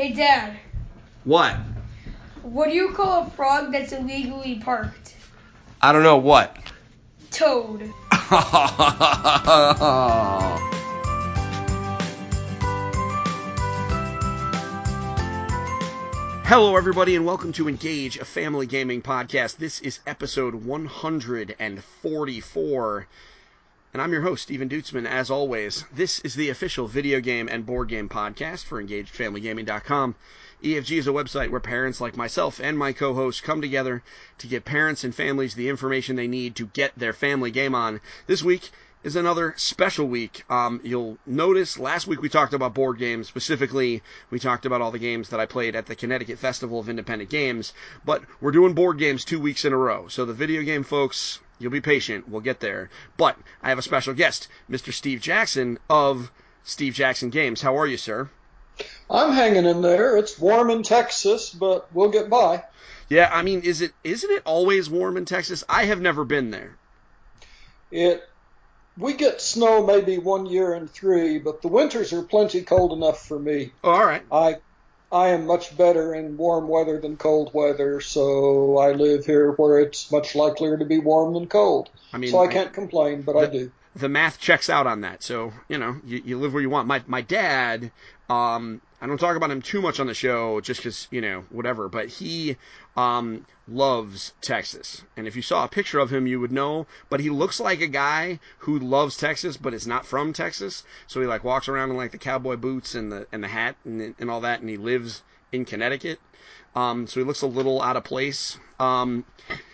Hey, Dad. What? What do you call a frog that's illegally parked? I don't know what. Toad. Hello, everybody, and welcome to Engage, a family gaming podcast. This is episode 144, and I'm your host, Stephen Dutzman. As always, this is the official video game and board game podcast for EngageFamilyGaming.com. EFG is a website where parents like myself and my co hosts come together to give parents and families the information they need to get their family game on. This week, is another special week. Um, you'll notice last week we talked about board games. Specifically, we talked about all the games that I played at the Connecticut Festival of Independent Games. But we're doing board games two weeks in a row. So the video game folks, you'll be patient. We'll get there. But I have a special guest, Mr. Steve Jackson of Steve Jackson Games. How are you, sir? I'm hanging in there. It's warm in Texas, but we'll get by. Yeah, I mean, is it isn't it always warm in Texas? I have never been there. It we get snow maybe one year in three, but the winters are plenty cold enough for me. Oh, all right. I I am much better in warm weather than cold weather, so I live here where it's much likelier to be warm than cold. I mean, so I can't complain, but I do. The math checks out on that. So you know, you, you live where you want. My my dad, um, I don't talk about him too much on the show just because, you know, whatever, but he um, loves Texas. And if you saw a picture of him, you would know. But he looks like a guy who loves Texas, but is not from Texas. So he like walks around in like the cowboy boots and the and the hat and, and all that, and he lives in Connecticut. Um, so he looks a little out of place. Um,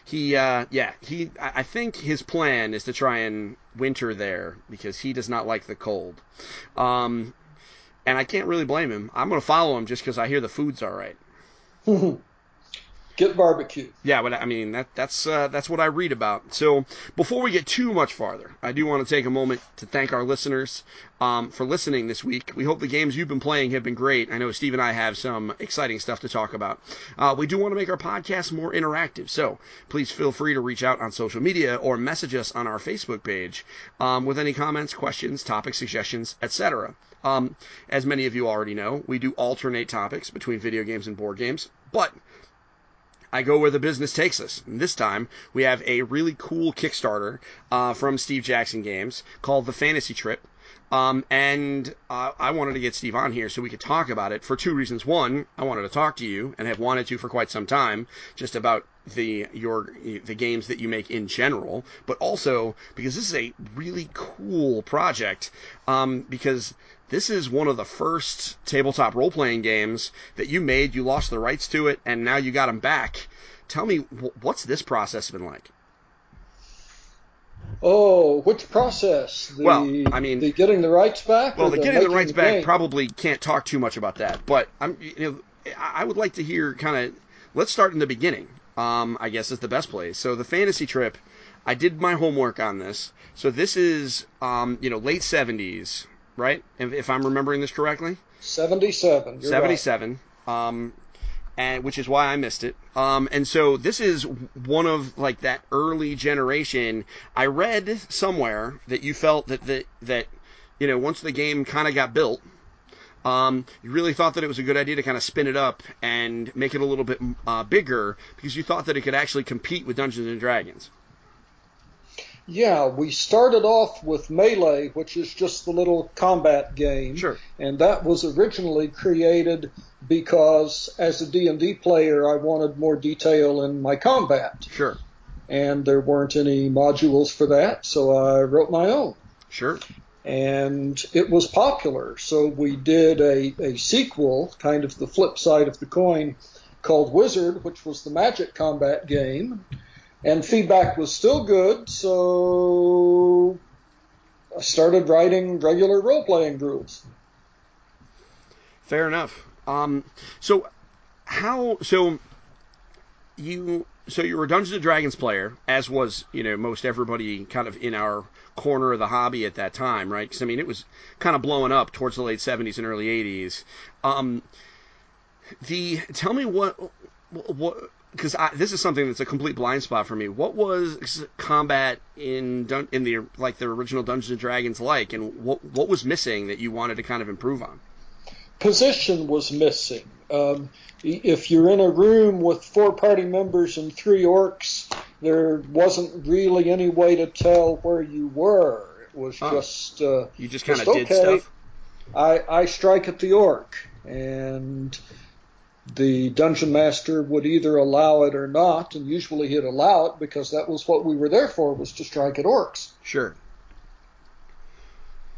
he, uh, yeah, he. I think his plan is to try and winter there because he does not like the cold. Um, and I can't really blame him. I'm going to follow him just because I hear the food's all right. Get barbecue. Yeah, but I mean that that's uh, that's what I read about. So before we get too much farther, I do want to take a moment to thank our listeners um, for listening this week. We hope the games you've been playing have been great. I know Steve and I have some exciting stuff to talk about. Uh, we do want to make our podcast more interactive, so please feel free to reach out on social media or message us on our Facebook page um, with any comments, questions, topic suggestions, etc. Um, as many of you already know, we do alternate topics between video games and board games, but I go where the business takes us. And this time, we have a really cool Kickstarter uh, from Steve Jackson Games called The Fantasy Trip. Um, and uh, I wanted to get Steve on here so we could talk about it for two reasons. One, I wanted to talk to you and have wanted to for quite some time, just about the your the games that you make in general, but also because this is a really cool project. Um, because this is one of the first tabletop role playing games that you made. You lost the rights to it, and now you got them back. Tell me, what's this process been like? Oh, which process? The, well, I mean, the getting the rights back. Well, the, the getting the rights the back game? probably can't talk too much about that, but I'm, you know, I would like to hear kind of. Let's start in the beginning. Um, I guess is the best place. So the fantasy trip, I did my homework on this. So this is, um, you know, late '70s, right? If, if I'm remembering this correctly. 77. You're 77. Um, and which is why I missed it. Um, and so this is one of like that early generation. I read somewhere that you felt that that that you know once the game kind of got built, um, you really thought that it was a good idea to kind of spin it up and make it a little bit uh, bigger because you thought that it could actually compete with Dungeons and Dragons. Yeah, we started off with Melee, which is just the little combat game. Sure. And that was originally created because as a D&D player, I wanted more detail in my combat. Sure. And there weren't any modules for that, so I wrote my own. Sure. And it was popular, so we did a, a sequel, kind of the flip side of the coin, called Wizard, which was the magic combat game and feedback was still good, so I started writing regular role playing rules. Fair enough. Um, so how so you so you were a Dungeons and Dragons player, as was you know most everybody kind of in our corner of the hobby at that time, right? Because I mean it was kind of blowing up towards the late '70s and early '80s. Um, the tell me what what because this is something that's a complete blind spot for me. What was combat in in the like the original Dungeons and Dragons like, and what what was missing that you wanted to kind of improve on? Position was missing. Um, if you're in a room with four party members and three orcs, there wasn't really any way to tell where you were. It was Oh. just uh, You just kind of did okay. stuff. I, I strike at the orc, and the dungeon master would either allow it or not, and usually he'd allow it because that was what we were there for, was to strike at orcs. Sure.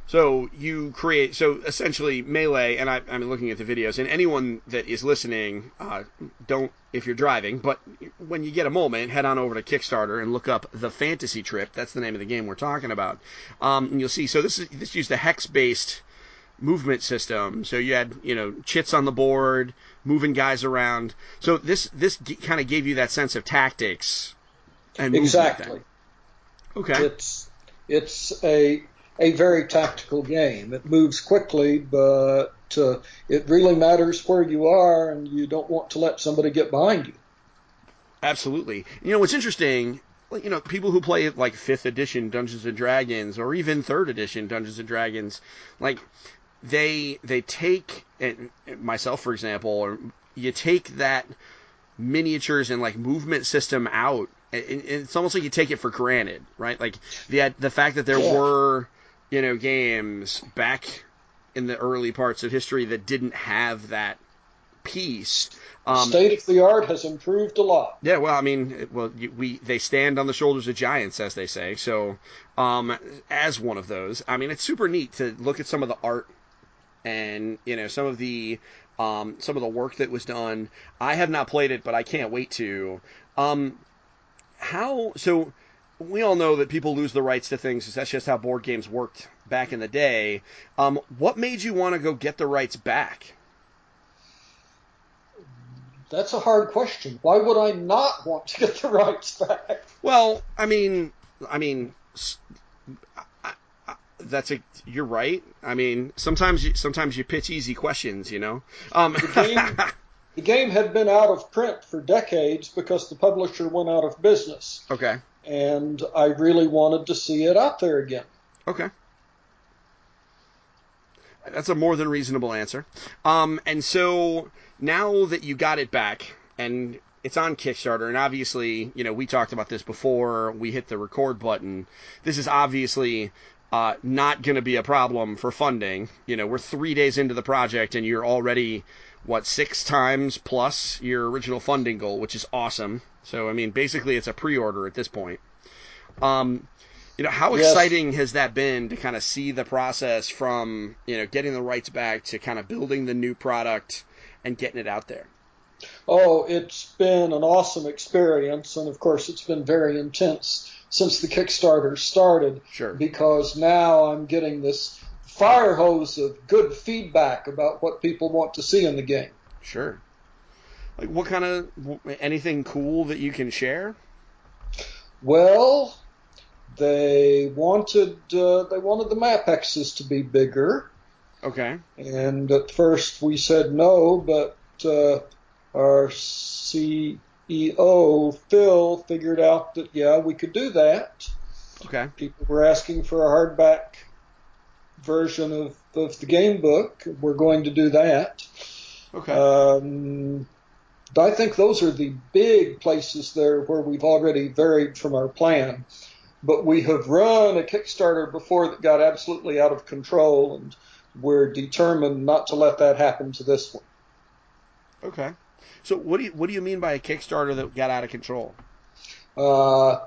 So you create so essentially melee, and I, I'm looking at the videos, and anyone that is listening, uh, don't if you're driving, but when you get a moment, head on over to Kickstarter and look up the Fantasy Trip. That's the name of the game we're talking about, um, and you'll see. So this is this used a hex-based movement system. So you had you know chits on the board, moving guys around. So this this g- kind of gave you that sense of tactics and. Exactly. Okay. It's it's a a very tactical game. It moves quickly, but uh, it really matters where you are, and you don't want to let somebody get behind you. Absolutely. You know what's interesting? You know, people who play like fifth edition Dungeons and Dragons or even third edition Dungeons and Dragons, like they they take and myself for example, or you take that miniatures and like movement system out. and- and It's almost like you take it for granted, right? Like the the fact that there Yeah. were you know games back in the early parts of history that didn't have that piece. Um, State of the art has improved a lot. yeah, well, I mean, well, we they stand on the shoulders of giants, as they say. So, um, as one of those, I mean, it's super neat to look at some of the art and you know some of the um, some of the work that was done. I have not played it, but I can't wait to. Um, how so? We all know that people lose the rights to things. 'cause That's just how board games worked back in the day. Um, what made you want to go get the rights back? That's a hard question. Why would I not want to get the rights back? Well, I mean, I mean, s- I- I- that's a. You're right. I mean, sometimes you sometimes you pitch easy questions, you know. Um, The game, the game had been out of print for decades because the publisher went out of business, okay, and I really wanted to see it out there again. okay. That's a more than reasonable answer. Um, and so now that you got it back and it's on Kickstarter, and obviously, you know, we talked about this before we hit the record button. This is obviously uh, not going to be a problem for funding. You know, we're three days into the project, and you're already what six times plus your original funding goal, which is awesome. So, I mean, basically, it's a pre-order at this point. Um, you know, how Yes. exciting has that been to kind of see the process from you know getting the rights back to kind of building the new product and getting it out there? Oh, it's been an awesome experience, and of course, it's been very intense since the Kickstarter started Sure. because now I'm getting this fire hose of good feedback about what people want to see in the game. Sure. Like what kind of anything cool that you can share? Well, they wanted uh, they wanted the map hexes to be bigger, Okay. and at first we said no, but uh, our CEO Phil figured out that yeah we could do that. Okay. People were asking for a hardback version of, of the game book. We're going to do that. Okay. Um, I think those are the big places there where we've already varied from our plan. But we have run a Kickstarter before that got absolutely out of control, and we're determined not to let that happen to this one. okay. So what do you what do you mean by a Kickstarter that got out of control? Uh,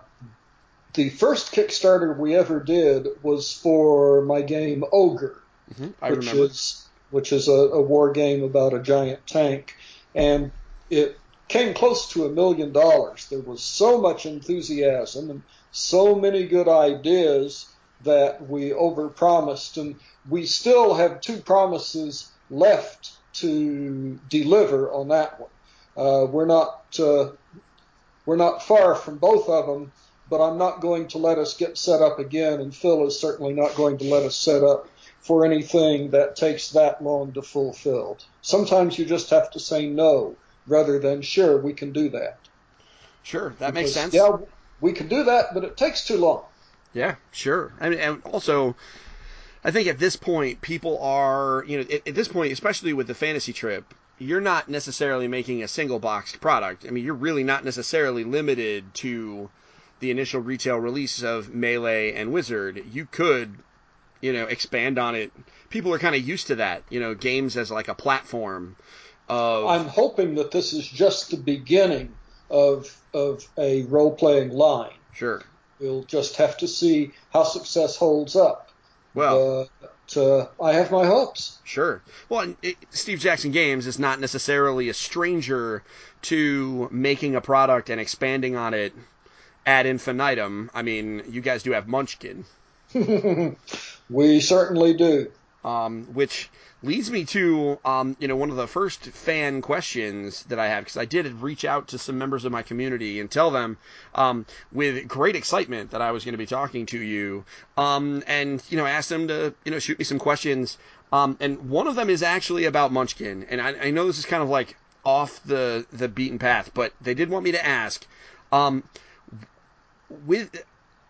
the first Kickstarter we ever did was for my game Ogre. hmm I which remember. is which is a, a war game about a giant tank, and it came close to a million dollars. There was so much enthusiasm and so many good ideas that we overpromised, and we still have two promises left to deliver on that one. Uh, we're not uh, we're not far from both of them, but I'm not going to let us get set up again, and Phil is certainly not going to let us set up for anything that takes that long to fulfill. Sometimes you just have to say no rather than sure we can do that. Sure, that makes sense. Yeah, we can do that, but it takes too long. Yeah, sure. I mean, and also, I think at this point, people are, you know, at, at this point, especially with the fantasy trip, you're not necessarily making a single boxed product. I mean, you're really not necessarily limited to the initial retail release of Melee and Wizard. You could, you know, expand on it. People are kind of used to that, you know, games as like a platform. Of, I'm hoping that this is just the beginning of of a role playing line. Sure. We'll just have to see how success holds up. Well, but uh, I have my hopes. Sure. Well, it, Steve Jackson Games is not necessarily a stranger to making a product and expanding on it ad infinitum. I mean, you guys do have Munchkin. we certainly do. Um, which leads me to um, you know one of the first fan questions that I have because I did reach out to some members of my community and tell them um, with great excitement that I was going to be talking to you um, and you know ask them to you know shoot me some questions. Um, and one of them is actually about Munchkin and I, I know this is kind of like off the the beaten path but they did want me to ask um, with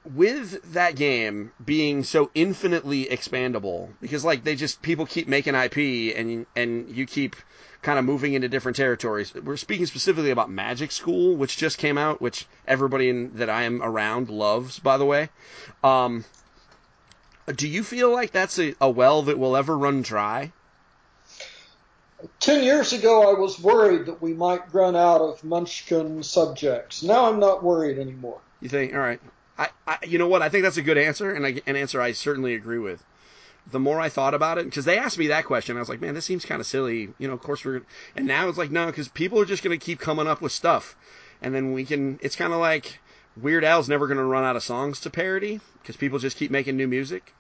with that game being so infinitely expandable because like they just people keep making IP and and you keep kind of moving into different territories. We're speaking specifically about Magic School, which just came out, which everybody in, that I am around loves, by the way. Um, do you feel like that's a, a well that will ever run dry? Ten years ago, I was worried that we might run out of Munchkin subjects. Now I'm not worried anymore. You think? All right. I, I, you know what? I think that's a good answer, and I, an answer I certainly agree with. The more I thought about it, because they asked me that question, I was like, man, this seems kind of silly. You know, of course we're, and now it's like, no, because people are just going to keep coming up with stuff, and then we can. It's kind of like Weird Al's never going to run out of songs to parody because people just keep making new music.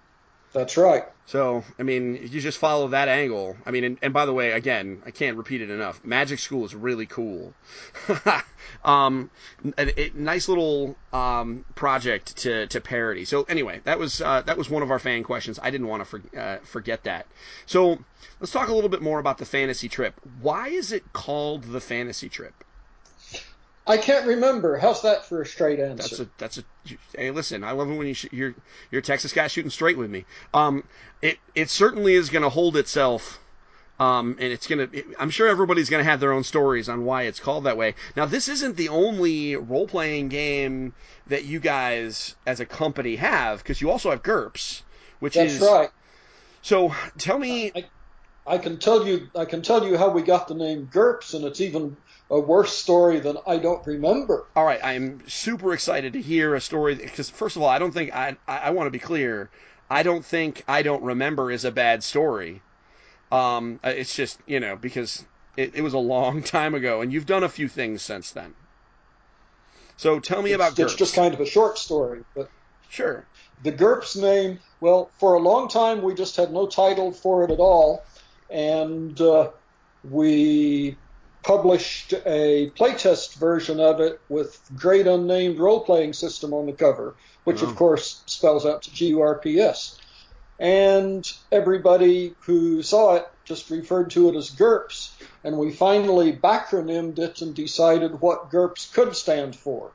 That's right. So, I mean, you just follow that angle. I mean, and, and by the way, again, I can't repeat it enough. Magic School is really cool. um, a, nice little um, project to, to parody. So, anyway, that was uh, that was one of our fan questions. I didn't want to for, uh, forget that. So, let's talk a little bit more about the fantasy trip. Why is it called the fantasy trip? I can't remember. How's that for a straight answer? That's a that's a. Hey, listen, I love it when you sh- you're you're a Texas guy shooting straight with me. Um, it it certainly is going to hold itself. Um, and it's gonna. It, I'm sure everybody's gonna have their own stories on why it's called that way. Now, this isn't the only role-playing game that you guys, as a company, have because you also have GURPS, which That's is right. So, tell me. I, I can tell you. I can tell you how we got the name GURPS, and it's even a worse story than I don't remember. All right, I'm super excited to hear a story because first of all, I don't think I I, I want to be clear. I don't think I don't remember is a bad story. Um, it's just you know because it, it was a long time ago, and you've done a few things since then. So tell me it's, about GURPS. It's just kind of a short story, but sure. The GURPS name, well, for a long time we just had no title for it at all, and uh, we published a playtest version of it with great unnamed role playing system on the cover, which Oh. of course spells out to GURPS. And everybody who saw it just referred to it as GURPS, and we finally backronymed it and decided what GURPS could stand for,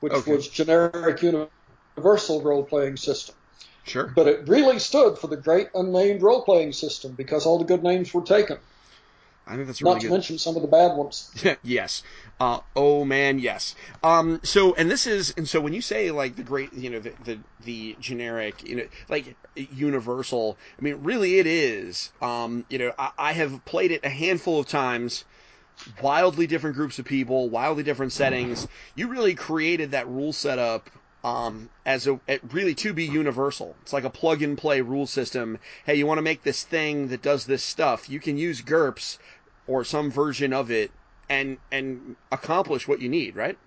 which Okay. was Generic Universal Role Playing System. Sure. But it really stood for the Great Unnamed Role Playing System because all the good names were taken. I think that's really Not to good. mention some of the bad ones. yes. Uh, oh man, yes. Um, so, and this is, and so when you say like the great, you know, the, the, the generic, you know, like universal, I mean, really it is. Um, you know, I, I have played it a handful of times, wildly different groups of people, wildly different settings. You really created that rule setup um, as a it really to be universal. It's like a plug and play rule system. Hey, you want to make this thing that does this stuff? You can use GURPS or some version of it and and accomplish what you need, right?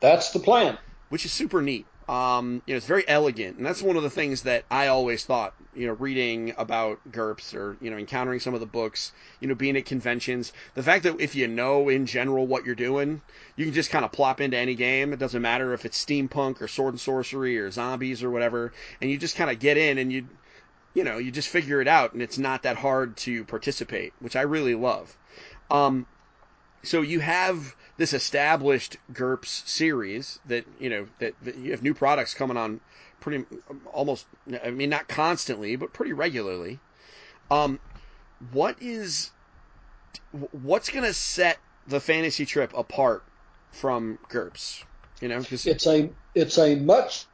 That's the plan. Which is super neat. Um, you know, it's very elegant, and that's one of the things that I always thought. You know, reading about GURPS or you know encountering some of the books, you know, being at conventions, the fact that if you know in general what you're doing, you can just kind of plop into any game. It doesn't matter if it's steampunk or sword and sorcery or zombies or whatever, and you just kind of get in and you, you know, you just figure it out, and it's not that hard to participate, which I really love. Um, so you have this established GURPS series that you know that, that you have new products coming on pretty almost I mean not constantly but pretty regularly. Um, what is what's going to set the fantasy trip apart from GURPS? You know, cause, It's a it's a much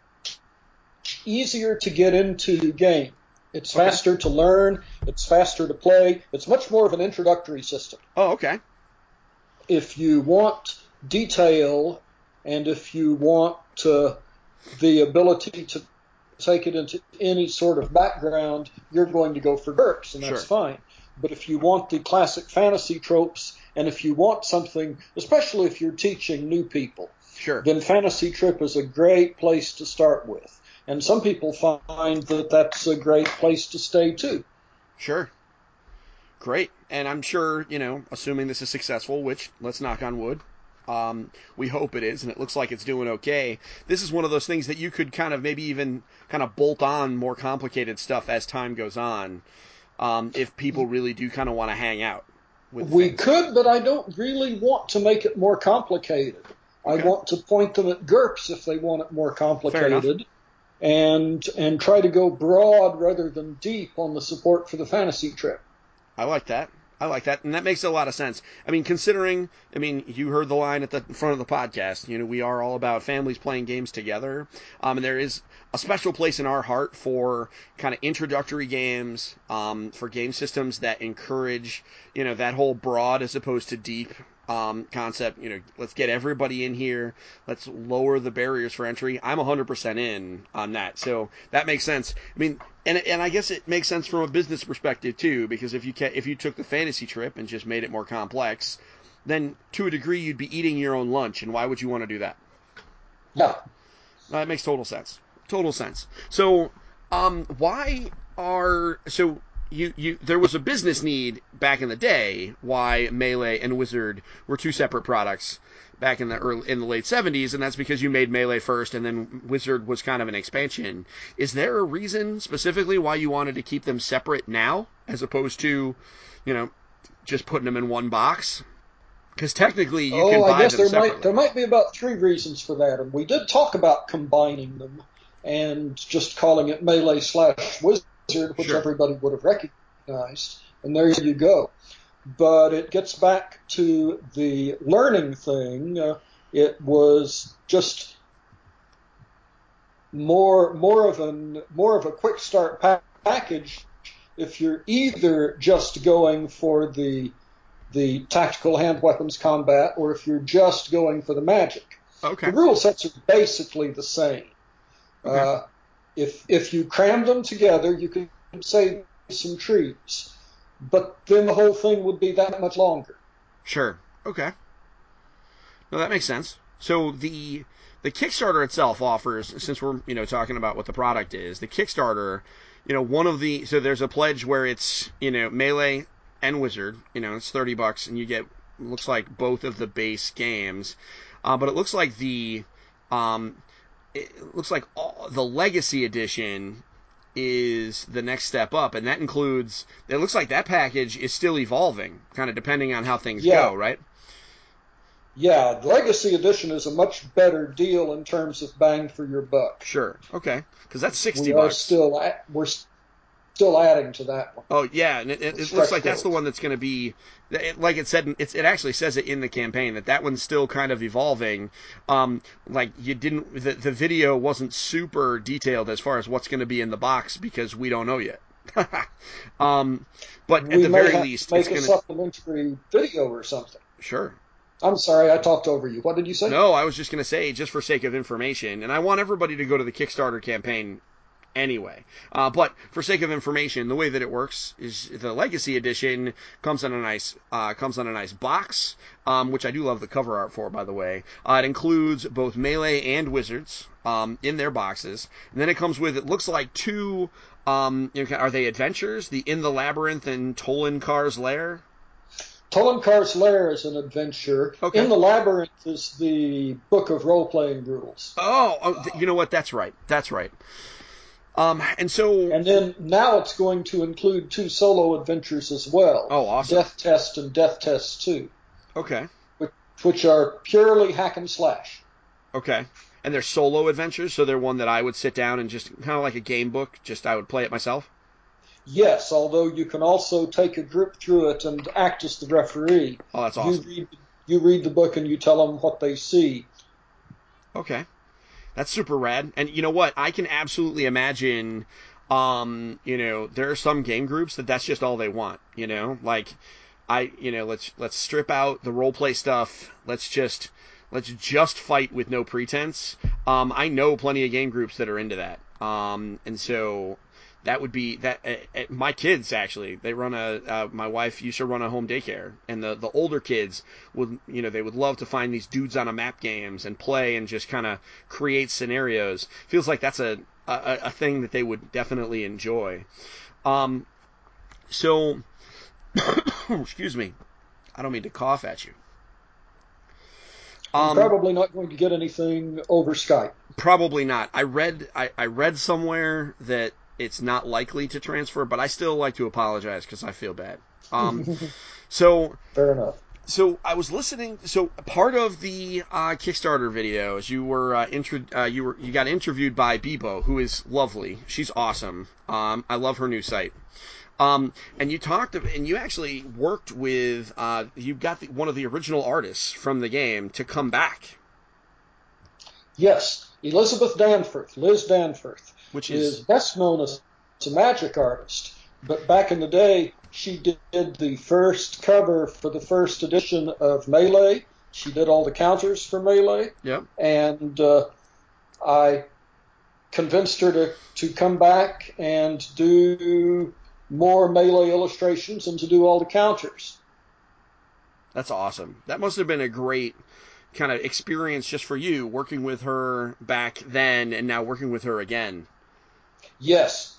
easier to get into game. It's Okay. faster to learn. It's faster to play. It's much more of an introductory system. oh, okay, if you want detail and if you want uh, the ability to take it into any sort of background, you're going to go for GURPS, and that's Sure. fine. But if you want the classic fantasy tropes, and if you want something, especially if you're teaching new people, sure, then Fantasy Trip is a great place to start with. And some people find that that's a great place to stay too. sure, great. And I'm sure, you know, assuming this is successful, which let's knock on wood. Um, we hope it is, and it looks like it's doing okay. This is one of those things that you could kind of maybe even kind of bolt on more complicated stuff as time goes on, um, if people really do kind of want to hang out. With We things. could, but I don't really want to make it more complicated. I want to point them at GURPS if they want it more complicated, and and try to go broad rather than deep on the support for the fantasy trip. I like that. I like that, and that makes a lot of sense. I mean, considering, I mean, you heard the line at the front of the podcast. You know, we are all about families playing games together, um, and there is a special place in our heart for kind of introductory games, um, for game systems that encourage, you know, that whole broad as opposed to deep um, concept. You know, let's get everybody in here. Let's lower the barriers for entry. I'm 100% in on that. So that makes sense. I mean, and and I guess it makes sense from a business perspective too, because if you ca- if you took the fantasy trip and just made it more complex, then to a degree you'd be eating your own lunch, and why would you want to do that? No, That makes total sense. Total sense. So, um, why are so you you there was a business need back in the day why Melee and Wizard were two separate products back in the early in the late 70s and that's because you made Melee first and then Wizard was kind of an expansion. Is there a reason specifically why you wanted to keep them separate now as opposed to, you know, just putting them in one box? Cuz technically you can oh, buy I guess them there separately. might there might be about three reasons for that, and we did talk about combining them and just calling it melee slash wizard, which Sure. everybody would have recognized, and there you go. But it gets back to the learning thing. Uh, it was just more more of an more of a quick start pa- package if you're either just going for the the tactical hand weapons combat or if you're just going for the magic. okay. The rule sets are basically the same. Okay. Uh, if if you cram them together, you could save some trees, but then the whole thing would be that much longer. Sure. Okay. No, that makes sense. So the the Kickstarter itself offers, since we're you know talking about what the product is, the Kickstarter, you know, one of the so there's a pledge where it's you know melee and wizard, you know, it's thirty bucks, and you get looks like both of the base games, uh, but it looks like the um, it looks like all, the legacy edition is the next step up, and that includes. It looks like that package is still evolving, kind of depending on how things Yeah. go, right? Yeah, the Legacy Edition is a much better deal in terms of bang for your buck. Sure. Okay. Because that's sixty We are bucks. still at, we're still adding to that one. Oh yeah, and it, it, it looks like that's the one that's going to be, it, like it said, it's, it actually says it in the campaign that that one's still kind of evolving. Um, like you didn't, the, the video wasn't super detailed as far as what's going to be in the box because we don't know yet. um, but at the very least, make it's a going to supplementary video or something. sure. I'm sorry, I talked over you. What did you say? No, I was just going to say, just for sake of information, and I want everybody to go to the Kickstarter campaign anyway. Uh, but for sake of information, the way that it works is the Legacy Edition comes in a nice uh, comes on a nice box, um, which I do love the cover art for, by the way. Uh, it includes both melee and wizards um, in their boxes, and then it comes with it looks like two. Um, you know, are they adventures? The In the Labyrinth and Tollenkar's Lair. Tollenkar's Lair is an adventure. Okay. In the Labyrinth is the book of role playing rules. Oh, oh, you know what? That's right. That's right. Um, and so, And then now it's going to include two solo adventures as well. oh, awesome. Death Test and Death Test 2, Okay, which which are purely hack and slash. okay. And they're solo adventures, so they're one that I would sit down and just kind of like a game book. Just I would play it myself. Yes, although you can also take a group through it and act as the referee. Oh, that's awesome. You read, you read the book and you tell them what they see. Okay. That's super rad. And you know what? I can absolutely imagine um, you know, there are some game groups that that's just all they want, you know? Like I, you know, let's let's strip out the role play stuff. Let's just let's just fight with no pretense. Um, I know plenty of game groups that are into that. Um, and so that would be that uh, my kids actually they run a uh, my wife used to run a home daycare and the the older kids would you know they would love to find these dudes on a map games and play and just kind of create scenarios feels like that's a, a a thing that they would definitely enjoy um so excuse me i don't mean to cough at you um, probably not going to get anything over Skype. Probably not. I read I, I read somewhere that it's not likely to transfer, but I still like to apologize because I feel bad. Um, so fair enough. So I was listening. So part of the uh, Kickstarter videos, you were uh, intro, uh, you were you got interviewed by Bebo, who is lovely. She's awesome. Um, I love her new site. Um, and you talked, and you actually worked with, uh, you got the, one of the original artists from the game to come back. Yes, Elizabeth Danforth, Liz Danforth, which is, is best known as a magic artist. But back in the day, she did the first cover for the first edition of Melee. She did all the counters for Melee. Yeah. And uh, I convinced her to, to come back and do more Melee illustrations and to do all the counters. That's awesome. That must have been a great kind of experience just for you working with her back then and now working with her again. Yes.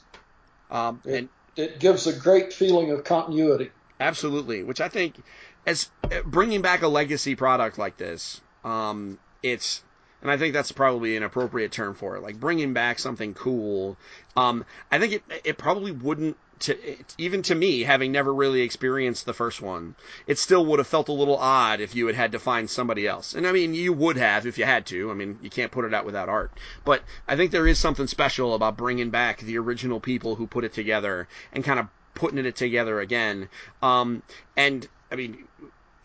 Um, it, and it gives a great feeling of continuity. Absolutely, which I think as uh, bringing back a legacy product like this, um, it's and I think that's probably an appropriate term for it, like bringing back something cool. Um, I think it it probably wouldn't to even to me, having never really experienced the first one, it still would have felt a little odd if you had had to find somebody else. And I mean, you would have if you had to. I mean, you can't put it out without art. But I think there is something special about bringing back the original people who put it together and kind of putting it together again. Um, and I mean,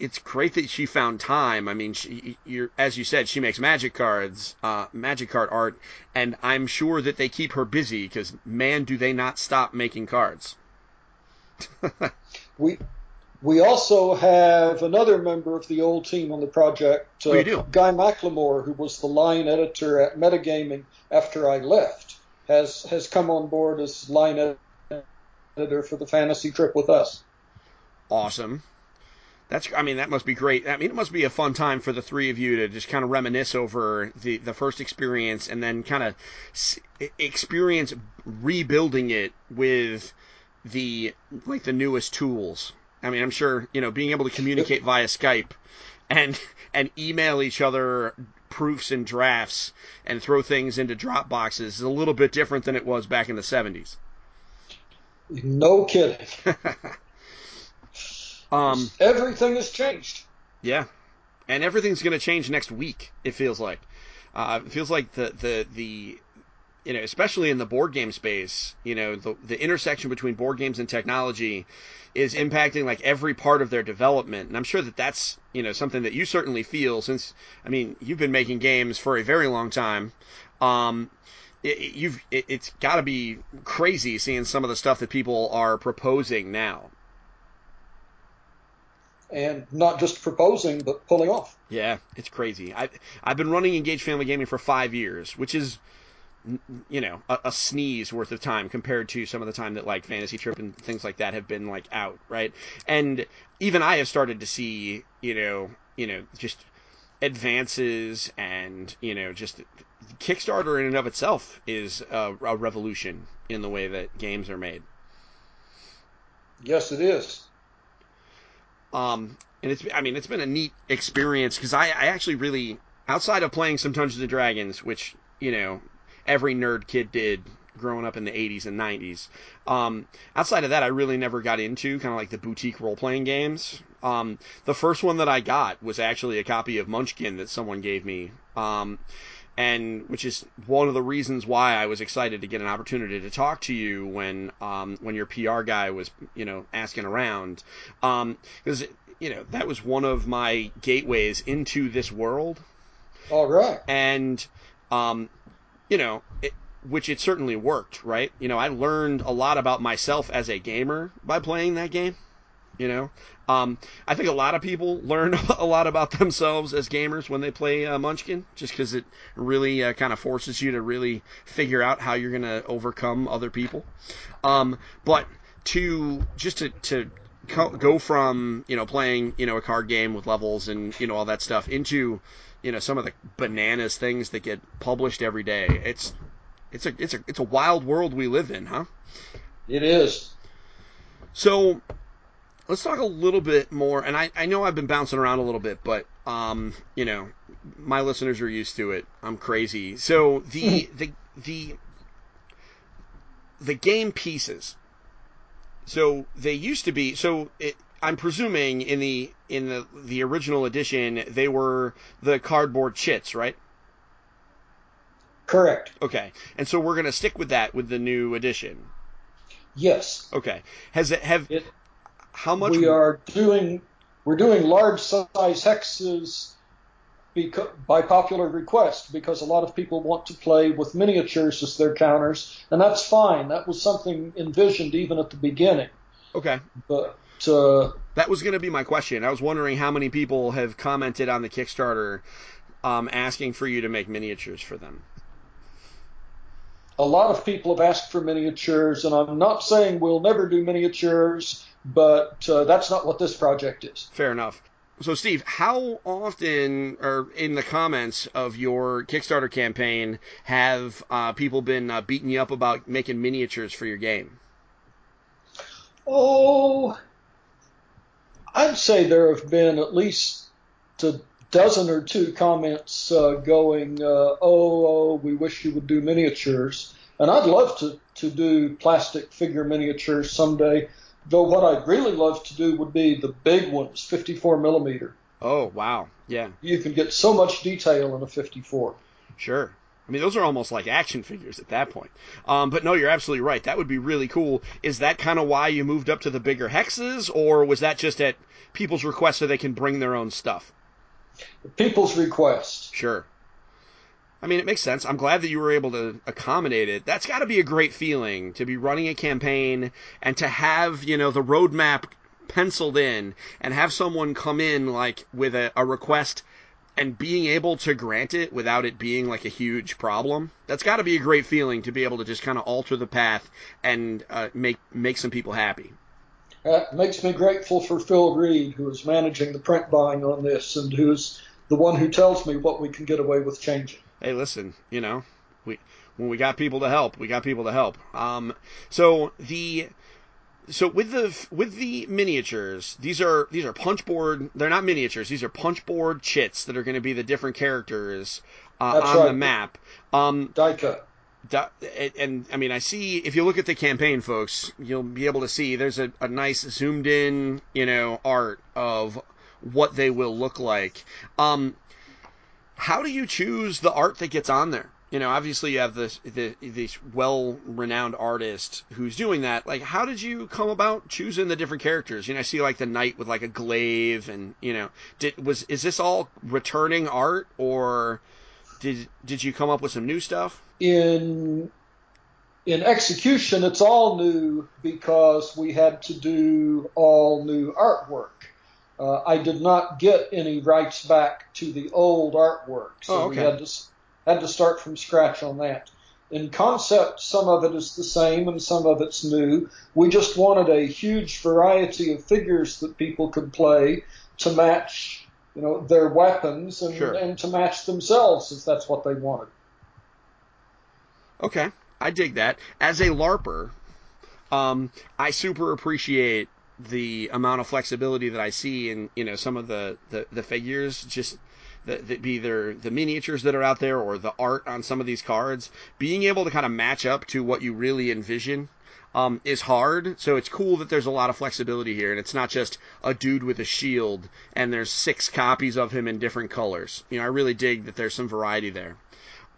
it's great that she found time. I mean, she, you're, as you said, she makes magic cards, uh, magic card art, and I'm sure that they keep her busy because man, do they not stop making cards. we we also have another member of the old team on the project, uh, do? Guy McLimore, who was the line editor at Metagaming after I left, has has come on board as line editor for the fantasy trip with us. Awesome. That's, I mean, that must be great. I mean, it must be a fun time for the three of you to just kind of reminisce over the, the first experience and then kind of experience rebuilding it with the, like the newest tools. I mean, I'm sure, you know, being able to communicate via Skype and, and email each other proofs and drafts and throw things into drop boxes is a little bit different than it was back in the 70s. No kidding. Um, Everything has changed. Yeah, and everything's going to change next week. It feels like. Uh, it feels like the the the you know, especially in the board game space, you know, the the intersection between board games and technology is impacting like every part of their development. And I'm sure that that's, you know, something that you certainly feel since I mean, you've been making games for a very long time. Um, it, you've it, it's got to be crazy seeing some of the stuff that people are proposing now and not just proposing but pulling off. Yeah, it's crazy. I I've been running Engage Family Gaming for five years, which is you know a, a, sneeze worth of time compared to some of the time that like Fantasy Trip and things like that have been like out, right? And even I have started to see you know you know just advances and you know just Kickstarter in and of itself is a, a revolution in the way that games are made. Yes, it is. Um, and it's I mean it's been a neat experience because I, I actually really outside of playing some Dungeons and Dragons, which you know every nerd kid did growing up in the 80s and 90s. Um, outside of that, I really never got into kind of like the boutique role playing games. Um, the first one that I got was actually a copy of Munchkin that someone gave me. Um, and which is one of the reasons why I was excited to get an opportunity to talk to you when um, when your PR guy was you know asking around because um, you know that was one of my gateways into this world. All right. And um, you know, it, which it certainly worked, right? You know, I learned a lot about myself as a gamer by playing that game. You know, um, I think a lot of people learn a lot about themselves as gamers when they play uh, Munchkin, just because it really uh, kind of forces you to really figure out how you're going to overcome other people. Um, but to just to, to go from you know playing you know a card game with levels and you know all that stuff into you know some of the bananas things that get published every day. It's it's a it's a it's a wild world we live in, huh? It is. So let's talk a little bit more. And I, I know I've been bouncing around a little bit, but um, you know, my listeners are used to it. I'm crazy. So the the the the game pieces. So they used to be. So it, I'm presuming in the in the the original edition they were the cardboard chits, right? Correct. Okay, and so we're gonna stick with that with the new edition. Yes. Okay. Has it have it, how much we are doing? We're doing large size hexes because, by popular request because a lot of people want to play with miniatures as their counters, and that's fine. That was something envisioned even at the beginning. Okay. But uh, that was going to be my question. I was wondering how many people have commented on the Kickstarter um, asking for you to make miniatures for them a lot of people have asked for miniatures, and I'm not saying we'll never do miniatures, but uh, that's not what this project is. Fair enough. So, Steve, how often, or in the comments of your Kickstarter campaign, have uh, people been uh, beating you up about making miniatures for your game? Oh, I'd say there have been at least a dozen or two comments uh, going, uh, oh, oh, we wish you would do miniatures. And I'd love to, to do plastic figure miniatures someday, though what I'd really love to do would be the big ones, 54 millimeter. Oh, wow. Yeah. You can get so much detail in a 54. Sure. I mean, those are almost like action figures at that point. Um, but no, you're absolutely right. That would be really cool. Is that kind of why you moved up to the bigger hexes, or was that just at people's request so they can bring their own stuff? people's request. Sure. I mean, it makes sense. I'm glad that you were able to accommodate it. That's got to be a great feeling to be running a campaign and to have, you know, the roadmap penciled in and have someone come in like with a, a request and being able to grant it without it being like a huge problem. That's got to be a great feeling to be able to just kind of alter the path and uh, make make some people happy. That makes me grateful for Phil Reed, who is managing the print buying on this and who's the one who tells me what we can get away with changing. Hey, listen, you know, we when we got people to help, we got people to help. Um, so the so with the with the miniatures, these are these are punchboard. They're not miniatures. These are punchboard chits that are going to be the different characters uh, on right. the map. Um, Die cut and I mean, I see if you look at the campaign, folks, you'll be able to see there's a, a nice zoomed in, you know, art of what they will look like. Um, how do you choose the art that gets on there? You know, obviously you have this the, this well renowned artist who's doing that. Like, how did you come about choosing the different characters? You know, I see like the knight with like a glaive, and you know, did was is this all returning art or did did you come up with some new stuff? In in execution, it's all new because we had to do all new artwork. Uh, I did not get any rights back to the old artwork, so oh, okay. we had to had to start from scratch on that. In concept, some of it is the same and some of it's new. We just wanted a huge variety of figures that people could play to match you know, their weapons and, sure. and to match themselves if that's what they wanted. Okay, I dig that. As a LARPer, um, I super appreciate the amount of flexibility that I see in you know some of the the, the figures just. The, the, either the miniatures that are out there or the art on some of these cards, being able to kind of match up to what you really envision um, is hard. So it's cool that there's a lot of flexibility here, and it's not just a dude with a shield and there's six copies of him in different colors. You know, I really dig that there's some variety there.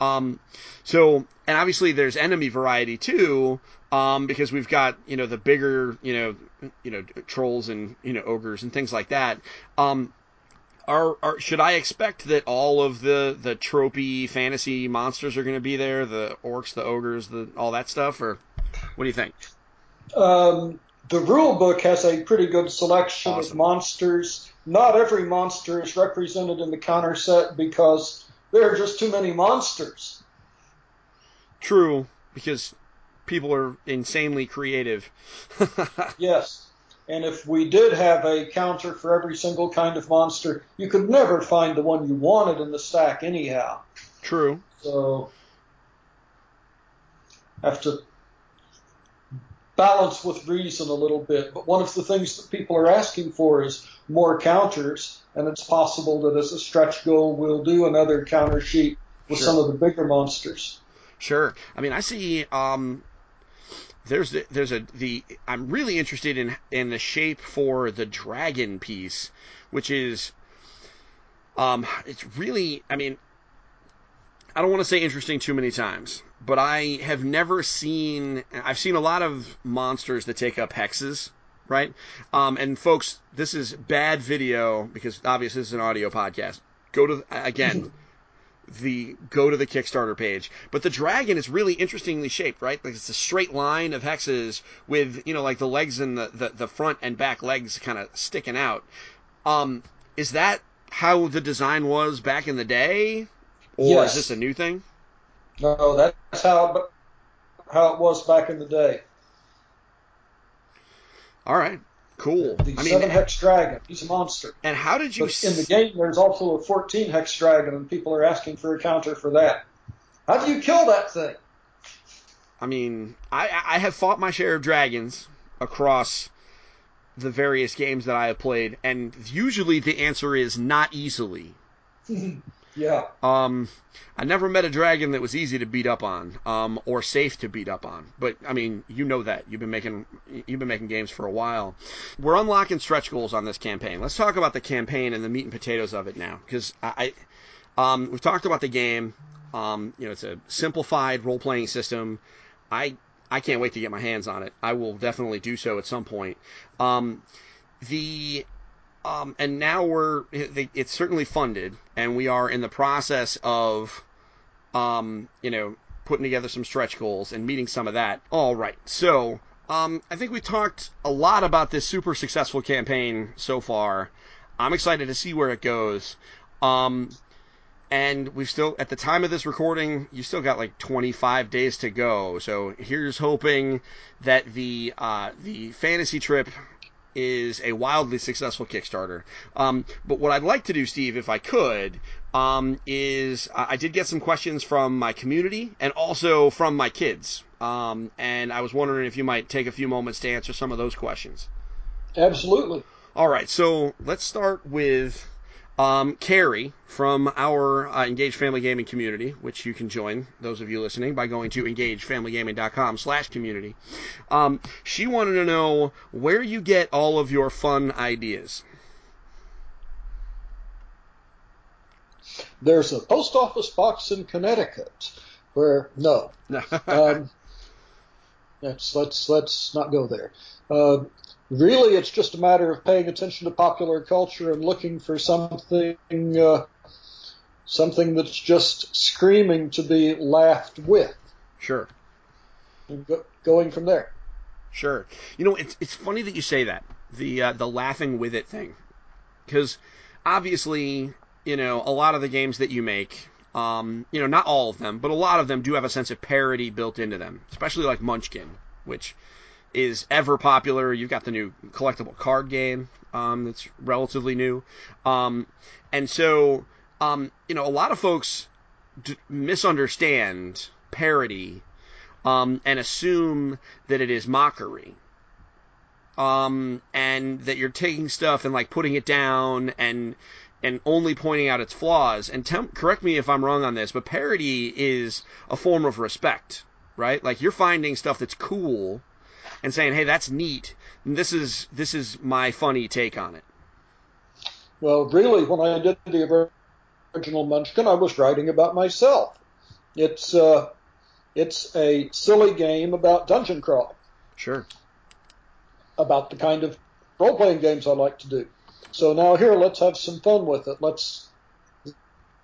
Um, so, and obviously there's enemy variety too, um, because we've got you know the bigger you know you know trolls and you know ogres and things like that. Um, are, are should I expect that all of the the tropey fantasy monsters are going to be there? The orcs, the ogres, the all that stuff, or what do you think? Um, the rule book has a pretty good selection Awesome. of monsters. Not every monster is represented in the counter set because there are just too many monsters. True, because people are insanely creative. Yes. And if we did have a counter for every single kind of monster, you could never find the one you wanted in the stack anyhow. True. So have to balance with reason a little bit. But one of the things that people are asking for is more counters, and it's possible that as a stretch goal we'll do another counter sheet with Sure. some of the bigger monsters. Sure. I mean, I see. Um, there's the, there's a the I'm really interested in in the shape for the dragon piece, which is um it's really I mean I don't want to say interesting too many times, but I have never seen I've seen a lot of monsters that take up hexes, right? Um, and folks, this is bad video because obviously this is an audio podcast. Go to again the go to the Kickstarter page. But the dragon is really interestingly shaped, right? Like it's a straight line of hexes with, you know, like the legs and the, the, the front and back legs kind of sticking out. Um, is that how the design was back in the day? Or Yes. is this a new thing? No, that's how how it was back in the day. All right. Cool. The I mean, seven hex dragon, he's a monster. and how did you But in the game, there's also a 14 hex dragon, and people are asking for a counter for that. How do you kill that thing? I mean, I, I have fought my share of dragons across the various games that I have played, and usually the answer is not easily. Yeah. Um, I never met a dragon that was easy to beat up on, um, or safe to beat up on. But I mean, you know that you've been making you've been making games for a while. We're unlocking stretch goals on this campaign. Let's talk about the campaign and the meat and potatoes of it now, because I, I um, we've talked about the game. Um, you know, it's a simplified role playing system. I I can't wait to get my hands on it. I will definitely do so at some point. Um, the um, and now we're it's certainly funded, and we are in the process of um, you know putting together some stretch goals and meeting some of that. All right, so um, I think we talked a lot about this super successful campaign so far. I'm excited to see where it goes. Um, and we've still, at the time of this recording, you still got like 25 days to go. So here's hoping that the uh, the fantasy trip is a wildly successful Kickstarter. Um, but what I'd like to do, Steve, if I could, um, is I did get some questions from my community and also from my kids. Um, and I was wondering if you might take a few moments to answer some of those questions. Absolutely. All right, so let's start with um, Carrie from our uh, Engage Family Gaming community, which you can join, those of you listening, by going to engagefamilygaming.com slash community. Um, she wanted to know where you get all of your fun ideas. There's a post office box in Connecticut where no, um, let's let's let's not go there. Uh, really, it's just a matter of paying attention to popular culture and looking for something uh, something that's just screaming to be laughed with, sure. go, going from there. Sure. You know, it's it's funny that you say that the uh, the laughing with it thing, because obviously, you know, a lot of the games that you make, um, you know, not all of them, but a lot of them do have a sense of parody built into them, especially like Munchkin, which is ever popular. You've got the new collectible card game um, that's relatively new, um, and so um, you know, a lot of folks d- misunderstand parody um, and assume that it is mockery. Um, and that you're taking stuff and like putting it down and and only pointing out its flaws. And tem- correct me if I'm wrong on this, but parody is a form of respect, right? Like you're finding stuff that's cool and saying, "Hey, that's neat. This is this is my funny take on it." Well, really, when I did the original Munchkin, I was writing about myself. It's uh, it's a silly game about dungeon crawling. Sure. About the kind of role playing games I like to do. So now here, let's have some fun with it. Let's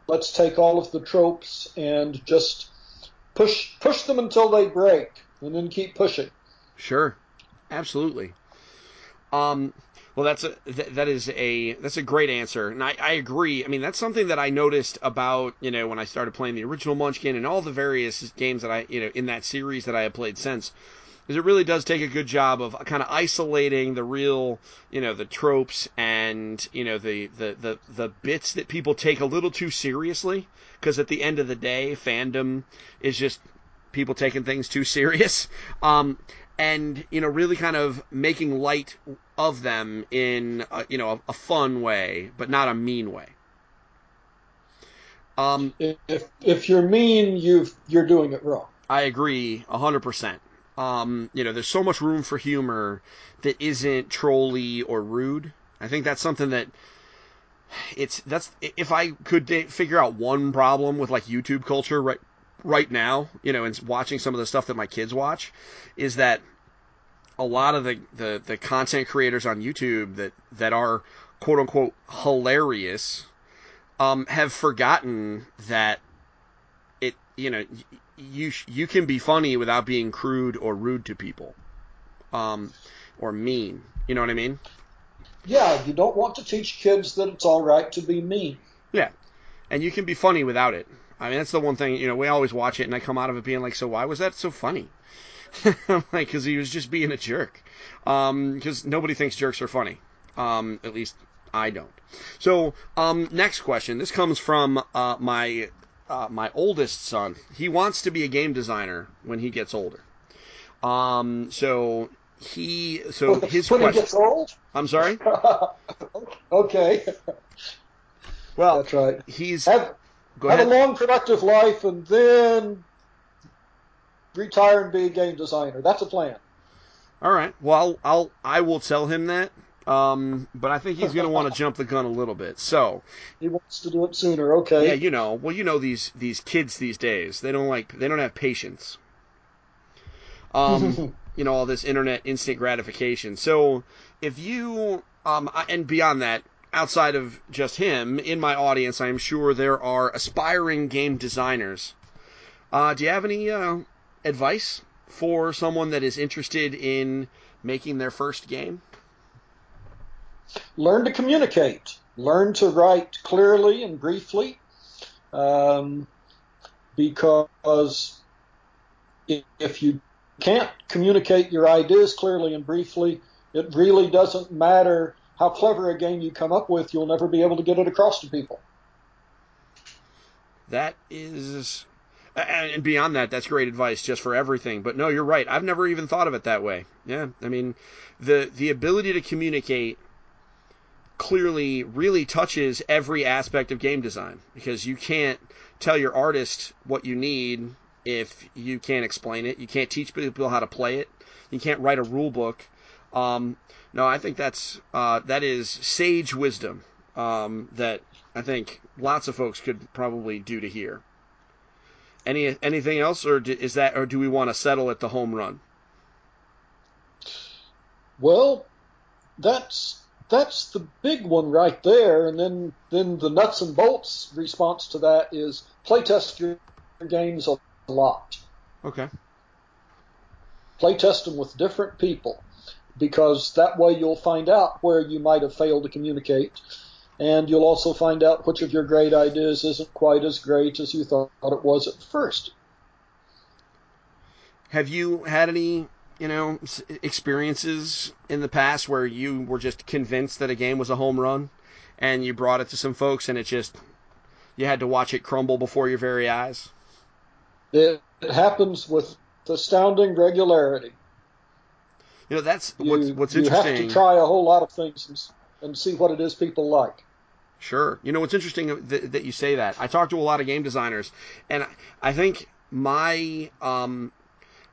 let's take all of the tropes and just push push them until they break, and then keep pushing. Sure, absolutely. Um, well, that's a th- that is a that's a great answer, and I, I agree. I mean, that's something that I noticed about you know when I started playing the original Munchkin and all the various games that I you know in that series that I have played since. Is it really does take a good job of kind of isolating the real, you know, the tropes and you know the the the, the bits that people take a little too seriously. Because at the end of the day, fandom is just people taking things too serious. Um, and you know really kind of making light of them in a, you know a, a fun way, but not a mean way. Um, if if you're mean, you you're doing it wrong. I agree hundred percent. Um, you know, there's so much room for humor that isn't trolly or rude. I think that's something that it's that's if I could figure out one problem with like YouTube culture right right now, you know, and watching some of the stuff that my kids watch, is that a lot of the, the, the content creators on YouTube that, that are quote unquote hilarious um, have forgotten that it you know you you can be funny without being crude or rude to people um, or mean. You know what I mean? Yeah, you don't want to teach kids that it's all right to be mean. Yeah, and you can be funny without it. I mean, that's the one thing, you know, we always watch it and I come out of it being like, so why was that so funny? like, because he was just being a jerk. Because um, nobody thinks jerks are funny. Um, at least I don't. So, um, next question. This comes from uh, my uh, my oldest son. He wants to be a game designer when he gets older. Um, so he so his when question. he gets old. I'm sorry. okay. Well, that's right. He's have, Go have ahead. a long, productive life, and then retire and be a game designer. That's a plan. All right. Well, I'll, I'll I will tell him that. Um, but I think he's going to want to jump the gun a little bit. So he wants to do it sooner. Okay. Yeah, you know. Well, you know these these kids these days. They don't like they don't have patience. Um, you know all this internet instant gratification. So if you um and beyond that, outside of just him, in my audience, I'm sure there are aspiring game designers. Uh, do you have any uh, advice for someone that is interested in making their first game? Learn to communicate. Learn to write clearly and briefly. Um, because if you can't communicate your ideas clearly and briefly, it really doesn't matter how clever a game you come up with, you'll never be able to get it across to people. That is and beyond that, that's great advice just for everything. But no, you're right. I've never even thought of it that way. Yeah, I mean, the the ability to communicate clearly really touches every aspect of game design because you can't tell your artist what you need if you can't explain it. You can't teach people how to play it. You can't write a rule book. Um, no, I think that's uh, that is sage wisdom um, that I think lots of folks could probably do to hear. Any anything else, or do, is that, or do we want to settle at the home run? Well, that's that's the big one right there, and then then the nuts and bolts response to that is playtest your games a lot. Okay. Playtest them with different people because that way you'll find out where you might have failed to communicate and you'll also find out which of your great ideas isn't quite as great as you thought it was at first. Have you had any, you know, experiences in the past where you were just convinced that a game was a home run and you brought it to some folks and it just you had to watch it crumble before your very eyes? It, it happens with astounding regularity. You know, that's you, what's, what's you interesting. You have to try a whole lot of things and, and see what it is people like. Sure. You know, what's interesting that, that you say that. I talk to a lot of game designers, and I think my, um,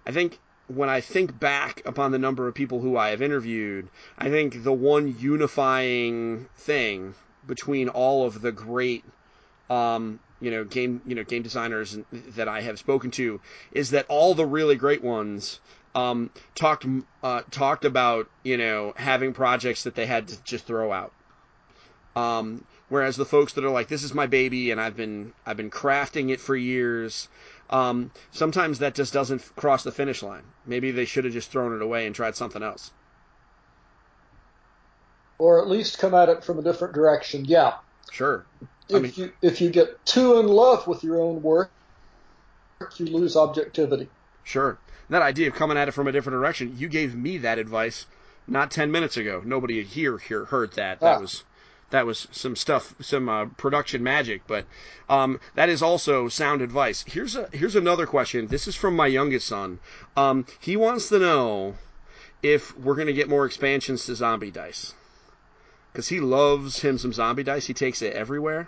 I think when I think back upon the number of people who I have interviewed, I think the one unifying thing between all of the great, um, you know game you know game designers that I have spoken to is that all the really great ones um, talked uh, talked about you know having projects that they had to just throw out. Um, whereas the folks that are like, this is my baby, and I've been I've been crafting it for years. Um, sometimes that just doesn't cross the finish line. Maybe they should have just thrown it away and tried something else. Or at least come at it from a different direction. Yeah. Sure. If mean, you if you get too in love with your own work, you lose objectivity. Sure. That idea of coming at it from a different direction, you gave me that advice not 10 minutes ago. Nobody here here heard that. That ah. was that was some stuff, some uh, production magic. But um, that is also sound advice. Here's a here's another question. This is from my youngest son. Um, he wants to know if we're going to get more expansions to Zombie Dice because he loves him some Zombie Dice. He takes it everywhere.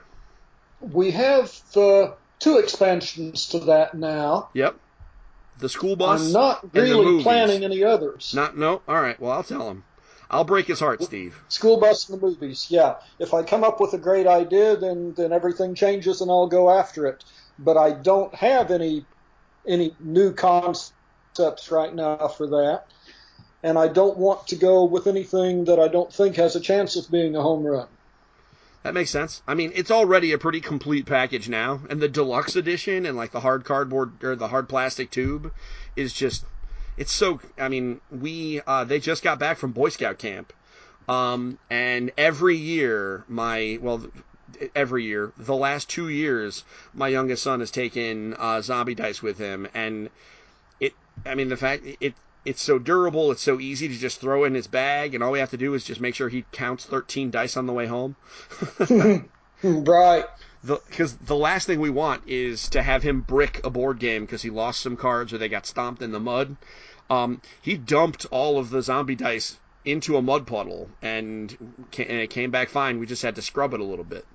We have uh, two expansions to that now. Yep. The school bus. I'm not really planning any others. Not no. All right. Well, I'll tell him. I'll break his heart, Steve. School bus and the movies, yeah. If I come up with a great idea, then then everything changes and I'll go after it. But I don't have any any new concepts right now for that, and I don't want to go with anything that I don't think has a chance of being a home run. That makes sense. I mean, it's already a pretty complete package now, and the deluxe edition and like the hard cardboard or the hard plastic tube is just it's so. I mean, we uh, they just got back from Boy Scout camp, um, and every year my well. Every year, the last two years, my youngest son has taken uh, zombie dice with him, and it. I mean, the fact it it's so durable, it's so easy to just throw in his bag, and all we have to do is just make sure he counts 13 dice on the way home. right because the, the, last thing we want is to have him brick a board game because he lost some cards or they got stomped in the mud. Um, he dumped all of the zombie dice into a mud puddle and, and it came back fine. We just had to scrub it a little bit.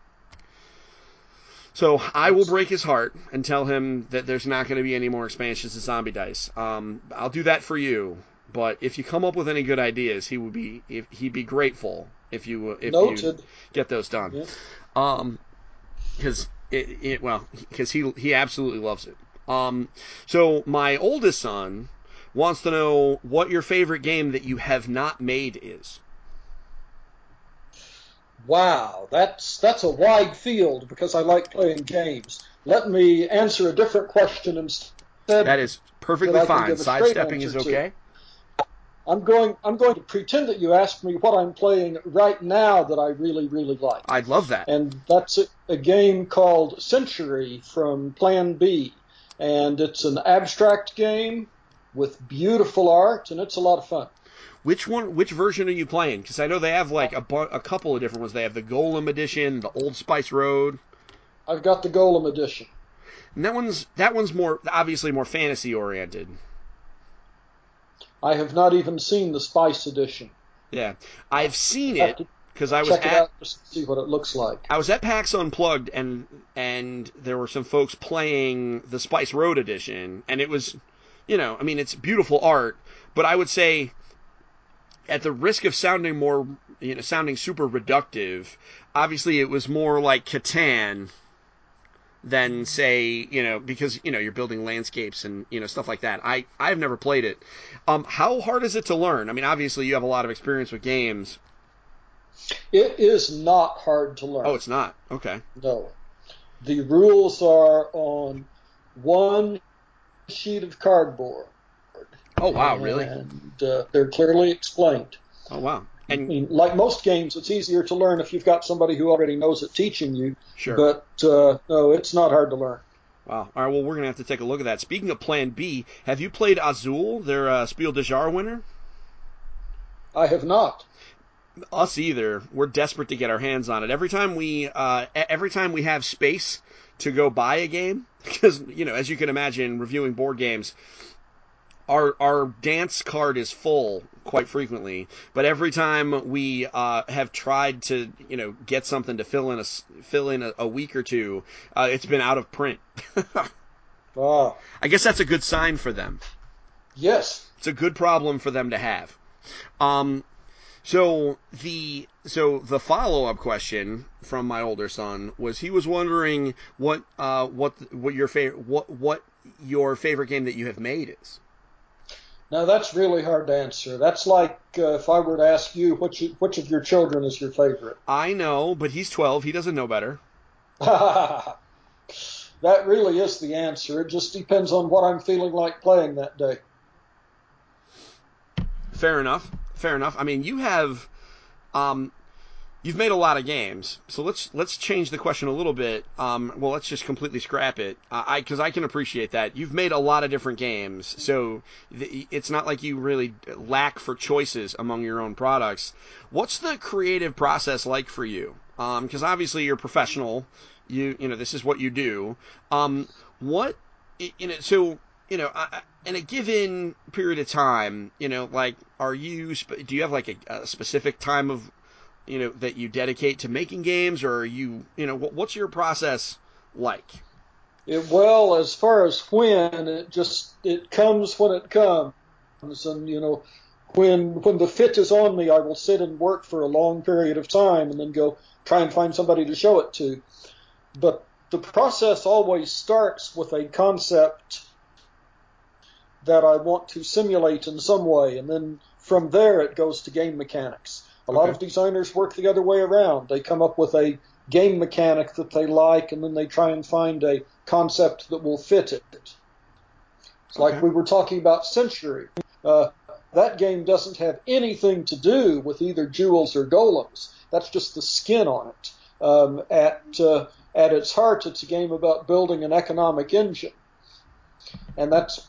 So I will break his heart and tell him that there's not going to be any more expansions to Zombie Dice. Um, I'll do that for you. But if you come up with any good ideas, he would be if, he'd be grateful if you if Noted. you get those done. Yeah. Um, because it, it well because he he absolutely loves it. Um, so my oldest son wants to know what your favorite game that you have not made is. Wow, that's that's a wide field because I like playing games. Let me answer a different question instead. That is perfectly fine. Sidestepping is okay. To. I'm going. I'm going to pretend that you asked me what I'm playing right now that I really, really like. I'd love that. And that's a, a game called Century from Plan B, and it's an abstract game with beautiful art, and it's a lot of fun. Which one? Which version are you playing? Because I know they have like a, a couple of different ones. They have the Golem edition, the Old Spice Road. I've got the Golem edition. And that one's that one's more obviously more fantasy oriented. I have not even seen the Spice edition. Yeah, I've seen it because I was check at, out to see what it looks like. I was at PAX Unplugged and and there were some folks playing the Spice Road edition, and it was you know, I mean, it's beautiful art, but I would say, at the risk of sounding more, you know, sounding super reductive, obviously it was more like Catan than say, you know, because you know you're building landscapes and you know stuff like that. I I've never played it. Um, how hard is it to learn? I mean, obviously you have a lot of experience with games. It is not hard to learn. Oh, it's not. Okay. No, the rules are on one sheet of cardboard. Oh wow, really? And uh, they're clearly explained. Oh wow. And I mean, like most games, it's easier to learn if you've got somebody who already knows it teaching you. Sure. But uh, no, it's not hard to learn. Wow. All right. Well, we're gonna have to take a look at that. Speaking of Plan B, have you played Azul, their uh, Spiel des Jahres winner? I have not. Us either. We're desperate to get our hands on it. Every time we, uh, every time we have space to go buy a game, because you know, as you can imagine, reviewing board games, our our dance card is full quite frequently. But every time we uh, have tried to you know get something to fill in a fill in a, a week or two, uh, it's been out of print. oh. I guess that's a good sign for them. Yes, it's a good problem for them to have. Um, So the so the follow up question from my older son was he was wondering what uh what what your favorite what what your favorite game that you have made is. Now that's really hard to answer. That's like uh, if I were to ask you which which of your children is your favorite. I know, but he's 12. He doesn't know better. that really is the answer. It just depends on what I'm feeling like playing that day. Fair enough. Fair enough. I mean, you have um, you've made a lot of games, so let's let's change the question a little bit. Um, well, let's just completely scrap it. I because I can appreciate that you've made a lot of different games, so th- it's not like you really lack for choices among your own products. What's the creative process like for you? Because um, obviously you're professional. You you know this is what you do. Um, what you know so you know, I, in a given period of time, you know, like, are you, do you have like a, a, specific time of, you know, that you dedicate to making games, or you, you know, what, what's your process like? It, well, as far as when, it just, it comes when it comes. And, you know, when, when the fit is on me, I will sit and work for a long period of time and then go try and find somebody to show it to. But the process always starts with a concept that I want to simulate in some way, and then from there it goes to game mechanics. A okay. lot of designers work the other way around. They come up with a game mechanic that they like, and then they try and find a concept that will fit it. It's okay. like we were talking about Century. Uh, that game doesn't have anything to do with either jewels or golems. That's just the skin on it. Um, at uh, at its heart, it's a game about building an economic engine, and that's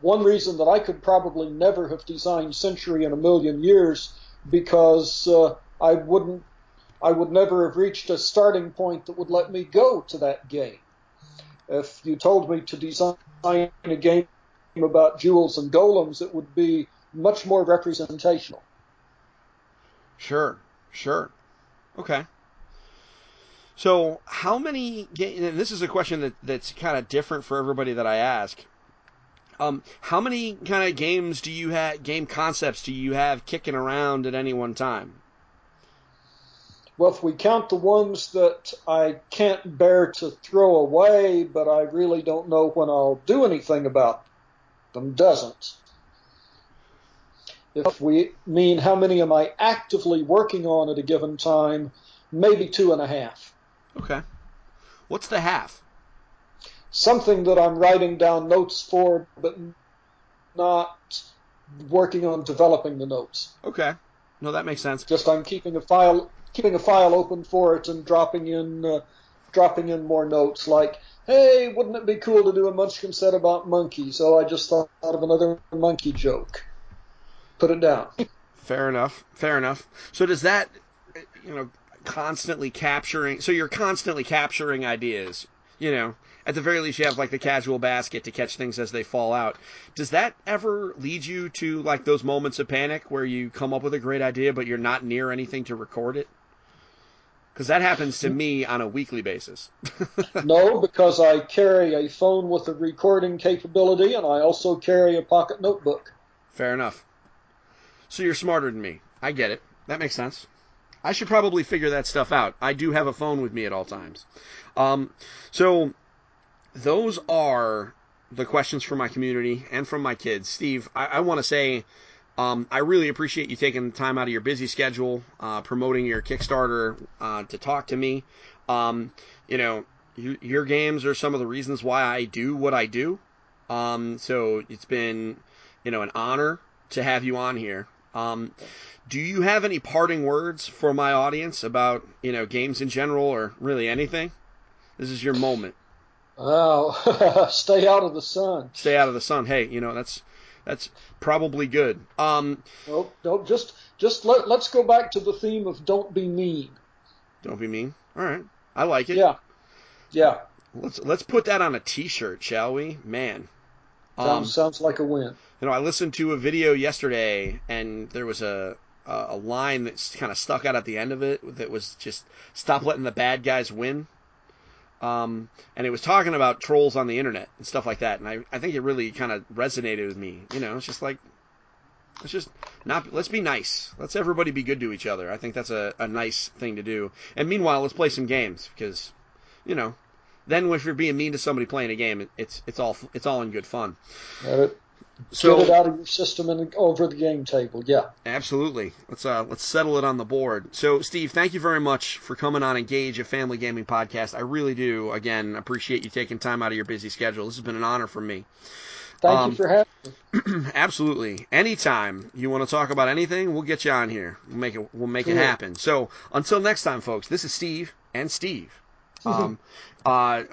one reason that I could probably never have designed Century in a million years because uh, I wouldn't, I would never have reached a starting point that would let me go to that game. If you told me to design a game about jewels and golems, it would be much more representational. Sure, sure. Okay. So, how many? And this is a question that, that's kind of different for everybody that I ask. Um, how many kind of games do you have, game concepts do you have kicking around at any one time? Well, if we count the ones that I can't bear to throw away, but I really don't know when I'll do anything about them, doesn't. If we mean how many am I actively working on at a given time, maybe two and a half. Okay. What's the half? Something that I'm writing down notes for, but not working on developing the notes. Okay. No, that makes sense. Just I'm keeping a file keeping a file open for it and dropping in uh, dropping in more notes like, hey, wouldn't it be cool to do a Munchkin set about monkeys? So I just thought of another monkey joke. Put it down. Fair enough. Fair enough. So does that, you know, constantly capturing? So you're constantly capturing ideas. You know, at the very least you have like the casual basket to catch things as they fall out. Does that ever lead you to like those moments of panic where you come up with a great idea but you're not near anything to record it? Because that happens to me on a weekly basis. no, because I carry a phone with a recording capability and I also carry a pocket notebook. Fair enough. So you're smarter than me. I get it. That makes sense. I should probably figure that stuff out. I do have a phone with me at all times. Um, so those are the questions from my community and from my kids. Steve, I, I want to say um, I really appreciate you taking the time out of your busy schedule, uh, promoting your Kickstarter uh, to talk to me. Um, you know, you, your games are some of the reasons why I do what I do. Um, so it's been, you know, an honor to have you on here. Um, do you have any parting words for my audience about, you know, games in general or really anything? This is your moment. Oh, stay out of the sun. Stay out of the sun. Hey, you know that's that's probably good. Um, nope, nope. Just just let let's go back to the theme of don't be mean. Don't be mean. All right, I like it. Yeah, yeah. Let's let's put that on a T-shirt, shall we? Man, um, sounds like a win. You know, I listened to a video yesterday, and there was a a line that's kind of stuck out at the end of it that was just stop letting the bad guys win. Um, and it was talking about trolls on the internet and stuff like that. And I, I think it really kind of resonated with me. You know, it's just like, Let's just not. Let's be nice. Let's everybody be good to each other. I think that's a, a nice thing to do. And meanwhile, let's play some games because, you know, then if you're being mean to somebody playing a game, it's it's all it's all in good fun. Uh, so, Get it out of your system and over the game table. Yeah, absolutely. Let's uh, let's settle it on the board. So, Steve, thank you very much for coming on Engage, a family gaming podcast. I really do. Again, appreciate you taking time out of your busy schedule. This has been an honor for me. Thank um, you for having me. absolutely. Anytime you want to talk about anything, we'll get you on here. We'll make it. We'll make cool. it happen. So, until next time, folks. This is Steve and Steve. Um, uh,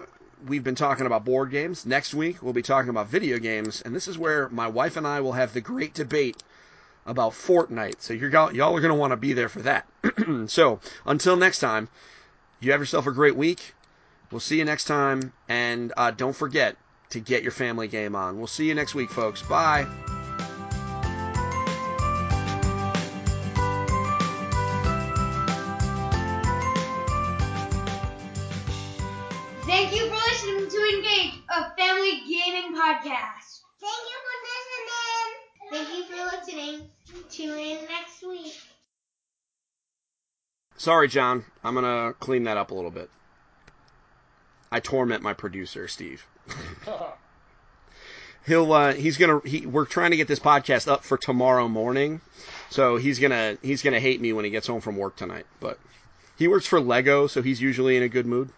we've been talking about board games. Next week, we'll be talking about video games, and this is where my wife and I will have the great debate about Fortnite. So you're y'all are going to want to be there for that. so until next time, you have yourself a great week. We'll see you next time, and uh, don't forget to get your family game on. We'll see you next week, folks. Bye. Podcast. Thank you for listening. Thank you for listening. Tune in next week. Sorry, John. I'm going to clean that up a little bit. I torment my producer, Steve. He'll uh, he's gonna he, we're trying to get this podcast up for tomorrow morning, so he's gonna he's gonna hate me when he gets home from work tonight. But he works for Lego, so he's usually in a good mood.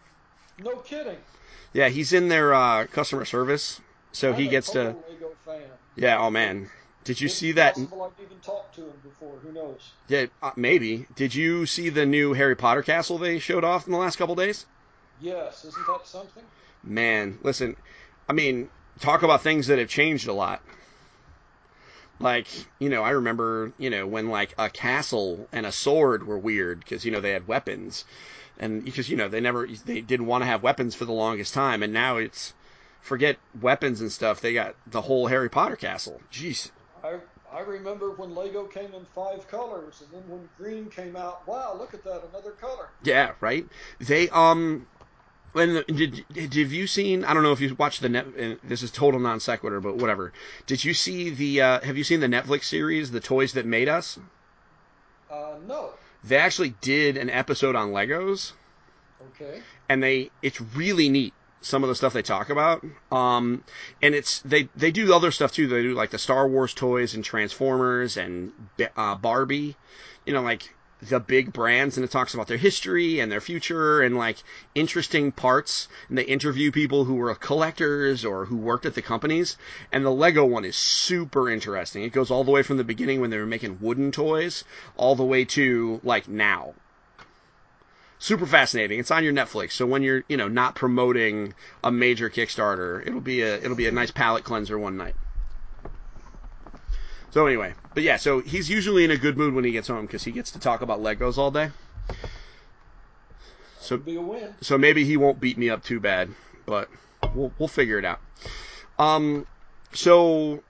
No kidding. Yeah, he's in their uh, customer service, so I'm he gets to. Yeah. Oh man. Did you it's see that? Possible I've even talked to him before. Who knows? Yeah, uh, maybe. Did you see the new Harry Potter castle they showed off in the last couple days? Yes. Isn't that something? Man, listen. I mean, talk about things that have changed a lot. Like, you know, I remember, you know, when like a castle and a sword were weird because you know they had weapons, and because you know they never they didn't want to have weapons for the longest time, and now it's forget weapons and stuff. They got the whole Harry Potter castle. Jeez. I I remember when Lego came in five colors, and then when green came out, wow, look at that, another color. Yeah, right. They um. When did, did have you seen? I don't know if you watched the net. This is total non sequitur, but whatever. Did you see the? Uh, have you seen the Netflix series, The Toys That Made Us? Uh, no. They actually did an episode on Legos. Okay. And they, it's really neat some of the stuff they talk about. Um, and it's they they do other stuff too. They do like the Star Wars toys and Transformers and uh, Barbie. You know, like the big brands, and it talks about their history and their future and like interesting parts. And they interview people who were collectors or who worked at the companies. And the Lego one is super interesting. It goes all the way from the beginning when they were making wooden toys, all the way to like now super fascinating. It's on your Netflix, so when you're you know not promoting a major Kickstarter, it'll be a it'll be a nice palate cleanser one night. So anyway, but yeah, so he's usually in a good mood when he gets home because he gets to talk about Legos all day. So so maybe he won't beat me up too bad, but we'll we'll figure it out. Um, so